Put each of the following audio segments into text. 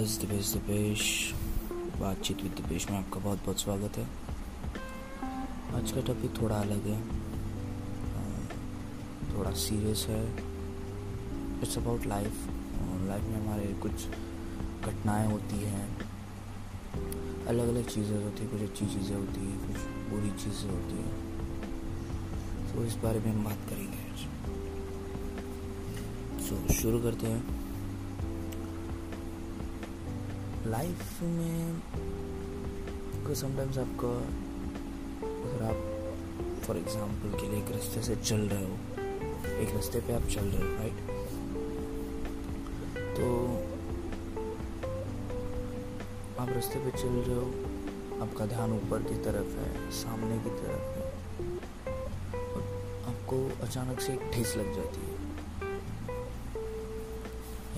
Guys Dipesh Dipesh बातचीत with Dipesh में आपका बहुत बहुत स्वागत है। आज का टॉपिक थोड़ा अलग है। थोड़ा सीरियस है। इट्स अबाउट लाइफ लाइफ में हमारे कुछ घटनाएँ होती हैं। अलग अलग चीज़ें होती हैं। कुछ अच्छी चीज़ें होती हैं कुछ बुरी चीज़ें होती हैं। तो इस बारे में हम बात करेंगे सो so, शुरू करते हैं। लाइफ में कोई समटाइम्स आपका अगर आप फॉर एग्जांपल के लिए एक रास्ते से चल रहे हो, एक रास्ते पे आप चल रहे हो राइट तो आप रास्ते पे चल रहे हो, आपका ध्यान ऊपर की तरफ़ है, सामने की तरफ़ है, और आपको अचानक से एक ठेस लग जाती है।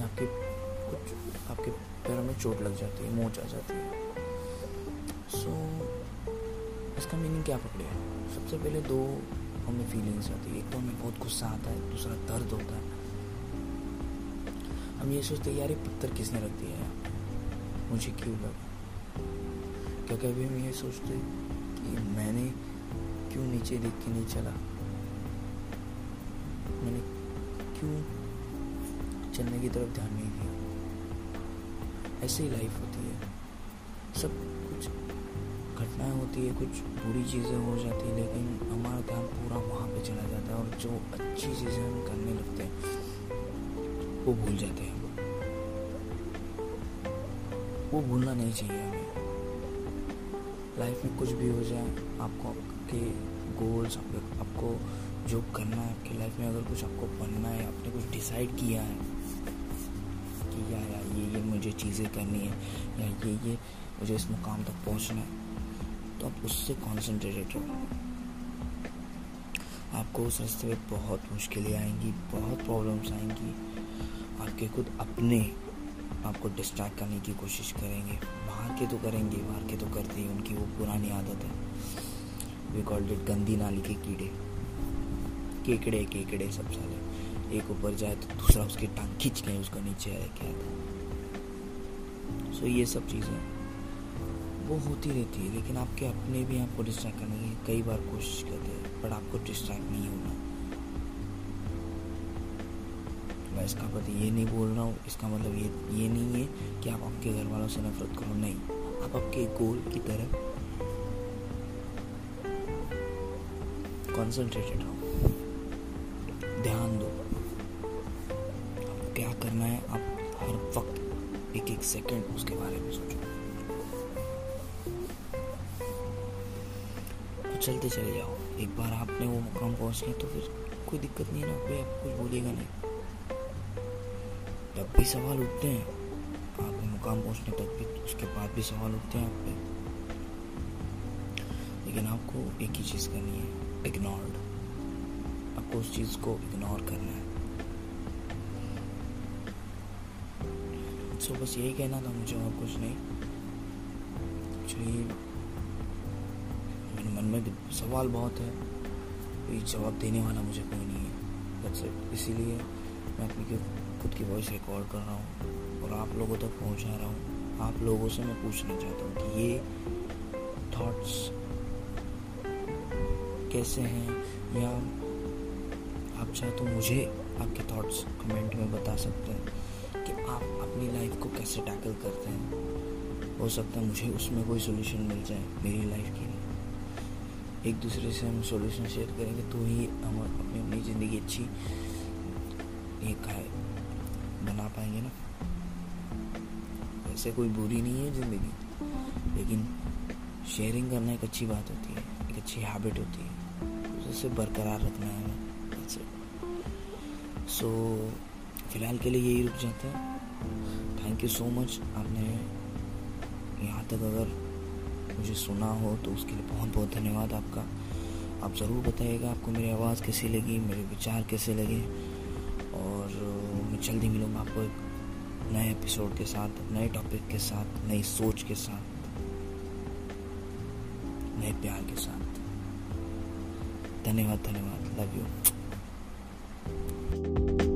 आपके आपके पैरों में चोट लग जाती है मोच आ जाती है। सो so, इसका मीनिंग क्या पकड़े सबसे पहले दो हमें फीलिंग्स आती है। एक तो हमें बहुत गुस्सा आता है दूसरा दर्द होता है। हम ये सोचते हैं यार ये पत्थर किसने रख दिया है? मुझे क्यों लगा? क्या कभी हम ये सोचते कि मैंने क्यों नीचे देख के नहीं चला? मैंने क्यों चलने की तरफ़ ध्यान नहीं दिया? ऐसी लाइफ होती है। सब कुछ घटनाएँ होती है, कुछ बुरी चीज़ें हो जाती है, लेकिन हमारा ध्यान पूरा वहाँ पे चला जाता है और जो अच्छी चीज़ें हम करने लगते हैं, वो भूल जाते हैं। वो भूलना नहीं चाहिए हमें। लाइफ में कुछ भी हो जाए, आपको आपके गोल्स आपको जो करना है, आपकी लाइफ में अगर कुछ आपको बनना है, आपने कुछ डिसाइड किया है, कि या या, ये मुझे चीज़ें करनी है, या ये ये मुझे इस मुकाम तक पहुँचना है। तो आप उससे कॉन्सेंट्रेटेड रहो। आपको उस रास्ते में बहुत मुश्किलें आएँगी, बहुत प्रॉब्लम्स आएँगी। आपके खुद अपने आपको डिस्ट्रैक्ट करने की कोशिश करेंगे। बाहर के तो करेंगे, बाहर के तो करते ही उनकी वो पुरानी आदत है। वी कॉल्ड इट गंदी नाली के कीड़े। केकड़े केकड़े सब साले। एक ऊपर जाए तो दूसरा उसकी टांग खींच के उसका नीचे आया क्या था? सो ये सब चीज़ें वो होती रहती है, लेकिन आपके अपने भी आपको डिस्ट्रैक्ट करने की कई बार कोशिश करते हैं बट आपको डिस्ट्रैक्ट नहीं होना। मैं इसका पति ये नहीं बोल रहा हूँ, इसका मतलब ये ये नहीं है कि आप आपके घर वालों से नफरत करो, नहीं। आप आपके गोल की तरफ़ कॉन्सेंट्रेटेड रहो। एक सेकंड उसके बारे में सोचो। तो चलते चले जाओ। एक बार आपने वो मुकाम पहुँच गए तो फिर कोई दिक्कत नहीं है ना, कोई आपको कुछ बोलेगा नहीं। जब भी सवाल उठते हैं। आप मुकाम पहुँचने तक भी, उसके बाद भी सवाल उठते हैं आप लेकिन आपको एक ही चीज़ करनी है इग्नोर्ड आपको उस चीज़ को इग्नोर करना है। सो बस यही कहना था मुझे और कुछ नहीं। एक्चुअली मेरे मन में सवाल बहुत है। कोई जवाब देने वाला मुझे कोई नहीं है। इट इसीलिए मैं अपनी खुद की वॉइस रिकॉर्ड कर रहा हूँ और आप लोगों तक पहुँचा रहा हूँ। आप लोगों से मैं पूछना चाहता हूँ कि ये थॉट्स कैसे हैं? या आप चाहे तो मुझे आपके थॉट्स कमेंट में बता सकते हैं। आप अपनी लाइफ को कैसे टैकल करते हैं? हो सकता है मुझे उसमें कोई सोल्यूशन मिल जाए मेरी लाइफ के लिए। एक दूसरे से हम सोल्यूशन शेयर करेंगे तो ही हम अपनी अपनी ज़िंदगी अच्छी एक है, बना पाएँगे ना। वैसे कोई बुरी नहीं है ज़िंदगी, लेकिन शेयरिंग करना एक अच्छी बात होती है, एक अच्छी हैबिट होती है। उसे बरकरार रखना है हमें सो फ़िलहाल के लिए यही रुक जाते है। थैंक यू सो मच आपने यहाँ तक अगर मुझे सुना हो तो उसके लिए बहुत बहुत धन्यवाद आपका। आप ज़रूर बताइएगा आपको मेरी आवाज़ कैसी लगी, मेरे विचार कैसे लगे। और मैं जल्दी मिलूँगा आपको एक नए एपिसोड के साथ, नए टॉपिक के साथ, नई सोच के साथ, नए प्यार के साथ। धन्यवाद धन्यवाद। Love you